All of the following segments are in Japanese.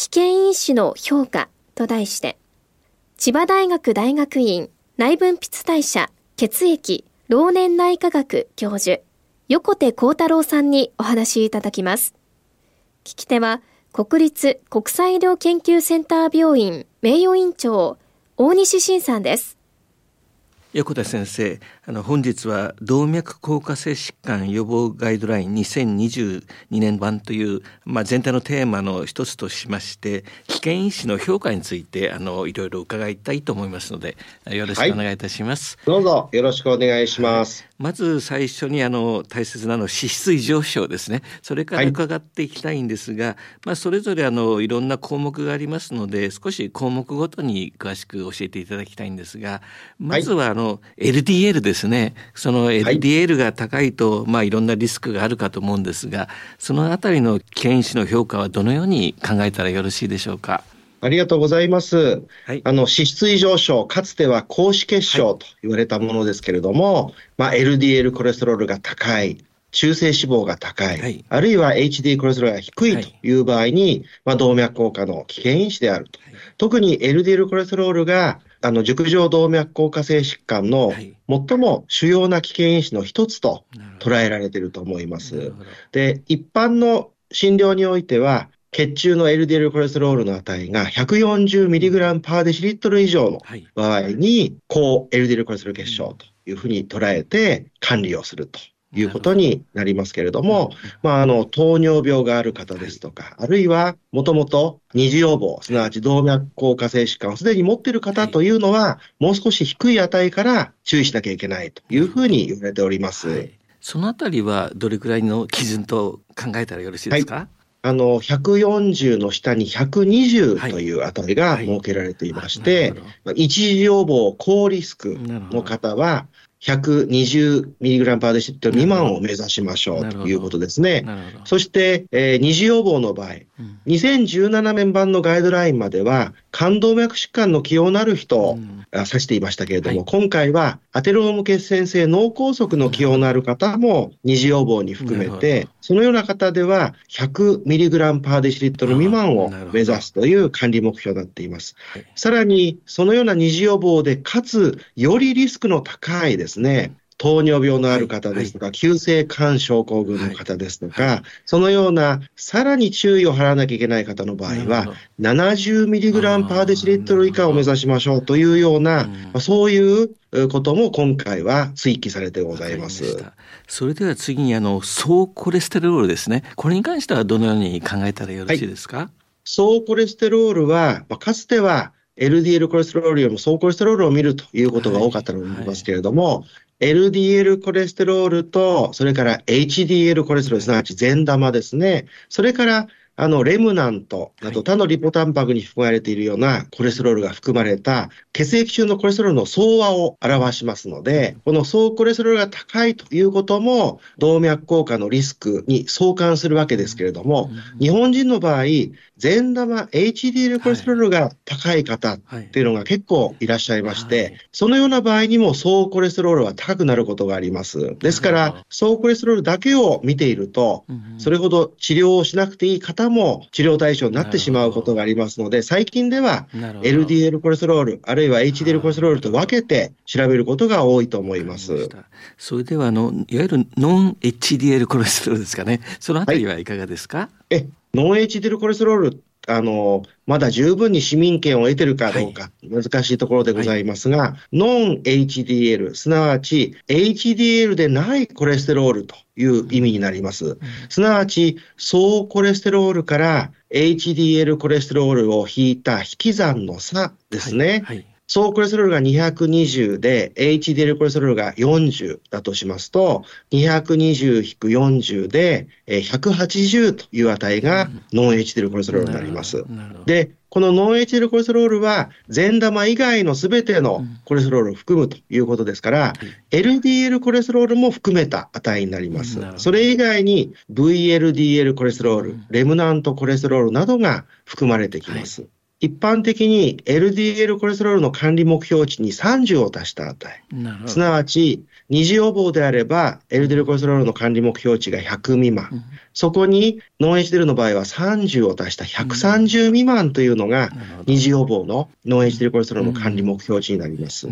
危険因子の評価と題して千葉大学大学院内分泌代謝血液老年内科学教授横手幸太郎さんにお話いただきます。聞き手は国立国際医療研究センター病院名誉院長大西晋さんです。横田先生あの本日は動脈硬化性疾患予防ガイドライン2022年版という、まあ、全体のテーマの一つとしまして危険因子の評価についてあのいろいろ伺いたいと思いますのでよろしくお願いいたします、はい、どうぞよろしくお願いします、まず最初にあの大切なの脂質異常症ですね。それから伺っていきたいんですが、はい、まあ、それぞれあのいろんな項目がありますので少し項目ごとに詳しく教えていただきたいんですがまずはあの、の LDL ですね。その LDL が高いと、はい、まあいろんなリスクがあるかと思うんですがそのあたりの危険因子の評価はどのように考えたらよろしいでしょうか？ありがとうございます。はい、あの、脂質異常症、かつては高脂血症と言われたものですけれども、はい、まあ、LDL コレステロールが高い、中性脂肪が高い、はい、あるいは HD コレステロールが低いという場合に、まあ、動脈硬化の危険因子であると。特に LDL コレステロールがあの、熟状動脈硬化性疾患の最も主要な危険因子の一つと捉えられていると思います。で、一般の診療においては、血中の LDL コレステロールの値が 140mg パーデシリットル以上の場合に、高 LDL コレステロール血症というふうに捉えて管理をするということになりますけれども、まあ、あの、糖尿病がある方ですとか、あるいは、もともと二次予防、すなわち動脈硬化性疾患をすでに持っている方というのは、もう少し低い値から注意しなきゃいけないというふうに言われております。はい、そのあたりはどれくらいの基準と考えたらよろしいですか、はい。あの、140の下に120という値が設けられていまして、はい、一時予防高リスクの方は、120mg パーデシリットル未満を目指しましょうということですね。そして、えー、二次予防の場合、うん、2017年版のガイドラインまでは、冠動脈疾患の起用なる人を指していましたけれども、はい、今回はアテローム血栓性脳梗塞の起用のある方も二次予防に含めて、そのような方では 100mg パーデシリットル未満を目指すという管理目標になっています。さらに、そのような二次予防で、かつ、よりリスクの高いですですね、糖尿病のある方ですとか、はい、急性肝症候群の方ですとか、はい、そのようなさらに注意を払わなきゃいけない方の場合は、70mg パーデシリットル以下を目指しましょうというような、まあ、そういうことも今回は追記されてございます。それでは次にあの総コレステロールですね。これに関してはどのように考えたらよろしいですか、はい、総コレステロールは、まあ、かつては LDL コレステロールよりも総コレステロールを見るということが多かったと思いますけれども、はいはい LDL コレステロールと、それから HDL コレステロール、すなわち善玉ですね。それからあの、レムナントなど他のリポタンパクに含まれているようなコレステロールが含まれた血液中のコレステロールの総和を表しますので、この総コレステロールが高いということも動脈硬化のリスクに相関するわけですけれども、日本人の場合、善玉 HDL コレステロールが高い方っていうのが結構いらっしゃいまして、そのような場合にも総コレステロールは高くなることがあります。ですから、総コレステロールだけを見ていると、それほど治療をしなくていい方も治療対象になってしまうことがありますので、最近では LDL コレステロール、あるいは HDL コレステロールと分けて調べることが多いと思います。それではあの、いわゆるノン HDL コレステロールですかね。そのあたりはいかがですか、はい、え、ノン HDL コレステロールあの、まだ十分に市民権を得てるかどうか、難しいところでございますが、はい、ノン HDL、すなわち HDL でないコレステロールという意味になります。うん、すなわち、総コレステロールから HDL コレステロールを引いた引き算の差ですね。はい。はい総コレステロールが220で、HDL コレステロールが40だとしますと、220-40で、180という値がノン HDL コレステロールになります。で、このノン HDL コレステロールは、善玉以外のすべてのコレステロールを含むということですから、うん、LDL コレステロールも含めた値になります。それ以外に VLDL コレステロール、レムナントコレステロールなどが含まれてきます。はい一般的に LDL コレステロールの管理目標値に30を足した値。すなわち、二次予防であれば、LDL コレステロールの管理目標値が100未満。うん、そこに、ノン HDL の場合は30を足した130未満というのが、二次予防のノン HDL コレステロールの管理目標値になります。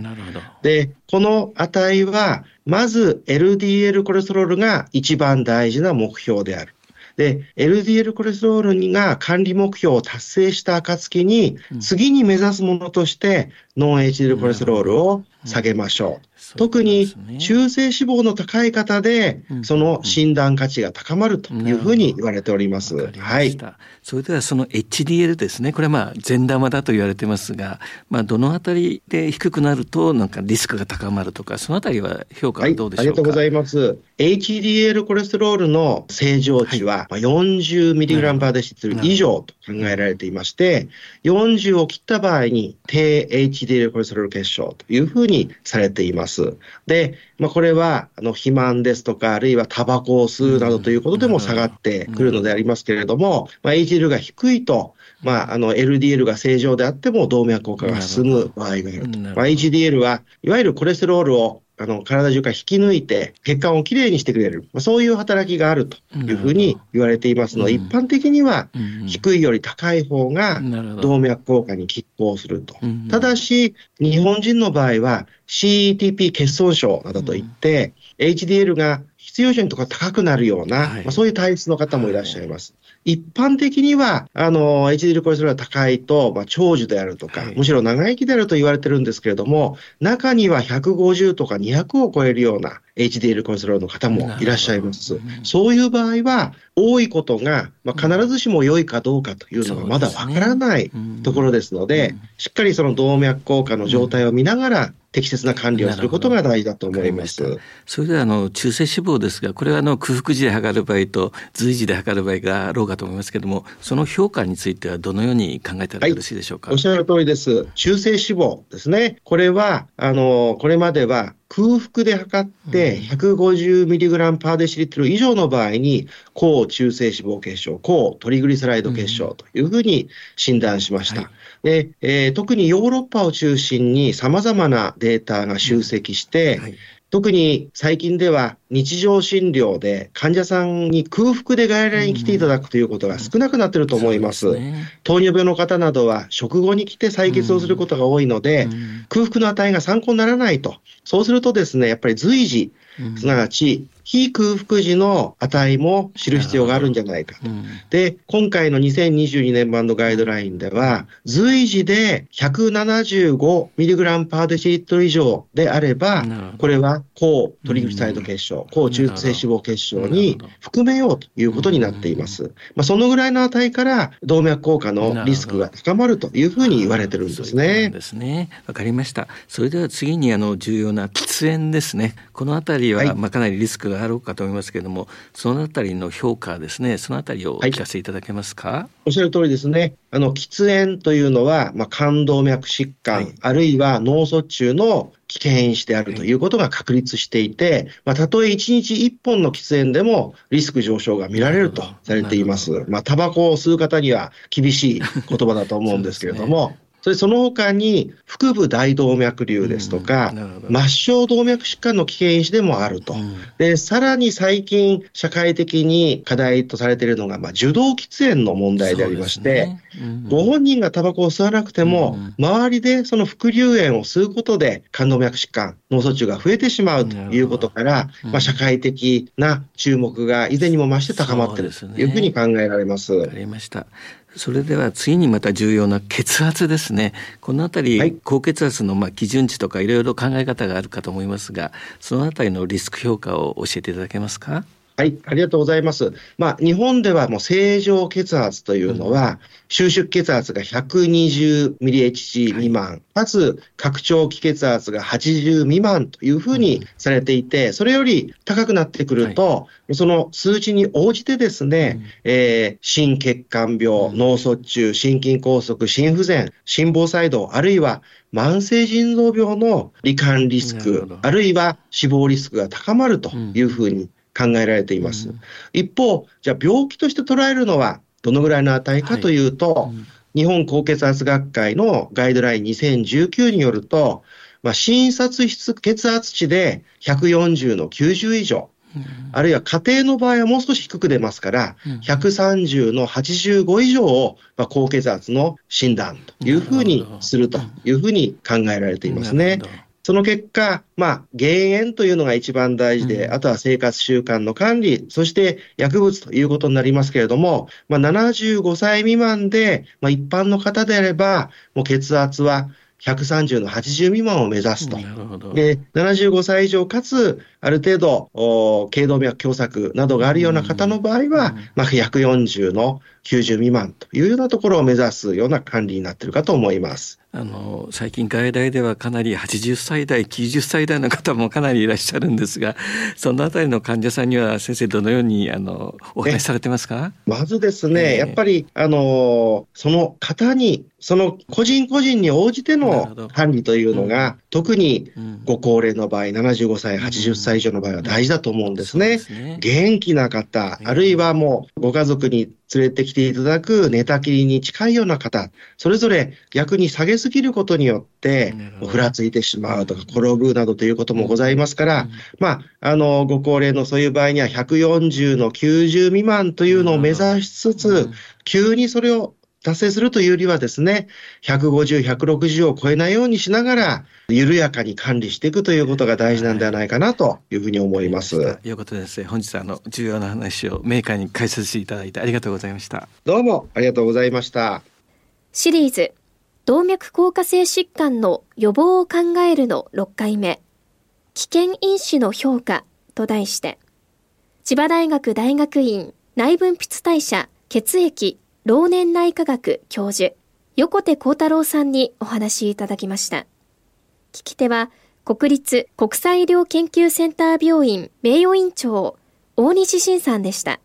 で、この値は、まず LDL コレステロールが一番大事な目標である。で、LDL コレステロールが管理目標を達成した暁に、次に目指すものとして、ノン HDL コレステロールを下げましょう。特に中性脂肪の高い方で、その診断価値が高まるというふうに言われております。はい。それではその HDL ですね。これはまあ善玉だと言われてますが、まあどのあたりで低くなるとなんかリスクが高まるとか、そのあたりは評価はどうでしょうか、はい、ありがとうございます。HDL コレステロールの正常値は 40mg パーデシ以上と考えられていまして、40を切った場合に低 HDL コレステロール結晶というふうにされています。。で、まあ、これは、あの、肥満ですとか、あるいはタバコを吸うなどということでも下がってくるのでありますけれども、まあ、HDL が低いと、まあ、あの、LDL が正常であっても動脈硬化が進む場合があると。まあ、HDL は、いわゆるコレステロールをあの、体中から引き抜いて、血管をきれいにしてくれる。まあ、そういう働きがあるというふうに言われていますので、一般的には、低いより高い方が動脈硬化に拮抗すると。ただし、日本人の場合は CETP 欠損症などといって、HDL が必要以上にとか高くなるような、まあ、そういう体質の方もいらっしゃいます。一般的には、あの、HDL コレステロールが高いと、まあ、長寿であるとか、はい、むしろ長生きであると言われてるんですけれども、中には150とか200を超えるような HDL コレステロールの方もいらっしゃいます。そういう場合は、多いことが、まあ、必ずしも良いかどうかというのがまだわからないところですので、しっかりその動脈硬化の状態を見ながら、適切な管理をすることが大事だと思います。それではあの中性脂肪ですが、これはあの空腹時で測る場合と随時で測る場合があろうかと思いますけれども、その評価についてはどのように考えたらよろしいでしょうか？はい、おっしゃる通りです。中性脂肪ですね。これはあのこれまでは空腹で測って 150mg パーデシリットル以上の場合に、高中性脂肪結晶、高トリグリセライド結晶というふうに診断しました。はい。で、えー、特にヨーロッパを中心に様々なデータが集積して、はい、特に最近では日常診療で患者さんに空腹で外来に来ていただくということが少なくなっていると思います。うんね、糖尿病の方などは食後に来て採血をすることが多いので、うん、空腹の値が参考にならないと。そうするとですね、やっぱり随時、すなわち非空腹時の値も知る必要があるんじゃないかと。うん、で、今回の2022年版のガイドラインでは、随時で 175mg パーデシリットル以上であれば、これは高トリグリサイド結晶、高中性脂肪結晶に含めようということになっています。まあ、そのぐらいの値から動脈硬化のリスクが高まるというふうに言われてるんですね。ですね。わかりました。それでは次にあの重要な喫煙ですね。このあたりは、まあかなりリスクがあろうかと思いますけれどもそのあたりの評価ですね。そのあたりをお聞かせいただけますか、はい、おっしゃる通りですね。あの喫煙というのは、まあ、冠動脈疾患、はい、あるいは脳卒中の危険因子であるということが確立していて、まあ、たとえ1日1本の喫煙でもリスク上昇が見られるとされています。まあ、タバコを吸う方には厳しい言葉だと思うんですけれども、それその他に腹部大動脈瘤ですとか、うん、末梢動脈疾患の危険因子でもあると、うん、で、さらに最近社会的に課題とされているのが、まあ、受動喫煙の問題でありまして、ね。うん、ご本人がタバコを吸わなくても、周りでその副流煙を吸うことで冠動脈疾患、脳卒中が増えてしまうということから、まあ、社会的な注目が以前にも増して高まっているというふうに考えられます。わ、かりました。それでは次にまた重要な血圧ですね。このあたり、高血圧のまあ基準値とかいろいろ考え方があるかと思いますが、そのあたりのリスク評価を教えていただけますか？はい、ありがとうございます。まあ、日本ではもう正常血圧というのは、収縮血圧が 120mHg 未満、はい、かつ拡張器血圧が80未満というふうにされていて、それより高くなってくると、はい、その数値に応じてですね、うん、えー、心血管病、脳卒中、心筋梗塞、心不全、心房細動、あるいは慢性腎臓病の罹患リスク、あるいは死亡リスクが高まるというふうに考えられています。うん、一方、じゃあ病気として捉えるのはどのぐらいの値かというと、はい。うん、日本高血圧学会のガイドライン2019によると、まあ、診察室血圧値で140の90以上、うん、あるいは家庭の場合はもう少し低く出ますから、うん、130の85以上を、まあ、高血圧の診断というふうにするというふうに考えられていますね。その結果、まあ、減塩というのが一番大事で、うん、あとは生活習慣の管理、そして薬物ということになりますけれども、まあ、75歳未満で、まあ、一般の方であれば、もう血圧は130の80未満を目指すと。で、75歳以上かつ、ある程度、頸動脈狭窄などがあるような方の場合は、まあ、140の90未満というようなところを目指すような管理になっているかと思います。あの最近外来ではかなり80歳代90歳代の方もかなりいらっしゃるんですがそのあたりの患者さんには先生どのようにあのお話しされてますか？まずですね、えー、やっぱりあのその方にその個人個人に応じての管理というのが、うん、特にご高齢の場合、75歳、80歳以上の場合は大事だと思うんですね。うんすね。元気な方、あるいはもうご家族に連れてきていただく寝たきりに近いような方、それぞれ逆に下げすぎることによって、ふらついてしまうとか、転ぶなどということもございますから、まあ、あの、ご高齢のそういう場合には140の90未満というのを目指しつつ、急にそれを達成するというよりはですね、150、160を超えないようにしながら、緩やかに管理していくということが大事なんではないかなというふうに思います。ということですね。本日あの重要な話をメーカーに解説していただいてありがとうございました。どうもありがとうございました。シリーズ動脈硬化性疾患の予防を考えるの6回目危険因子の評価と題して千葉大学大学院内分泌代謝血液老年内科学教授、横手幸太郎さんにお話いただきました。聞き手は、国立国際医療研究センター病院名誉院長、大西晋さんでした。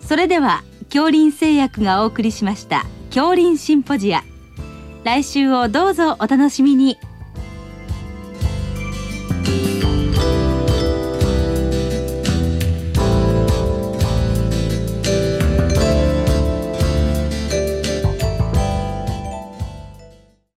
それでは、恐林製薬がお送りしました。恐林シンポジア。来週をどうぞお楽しみに。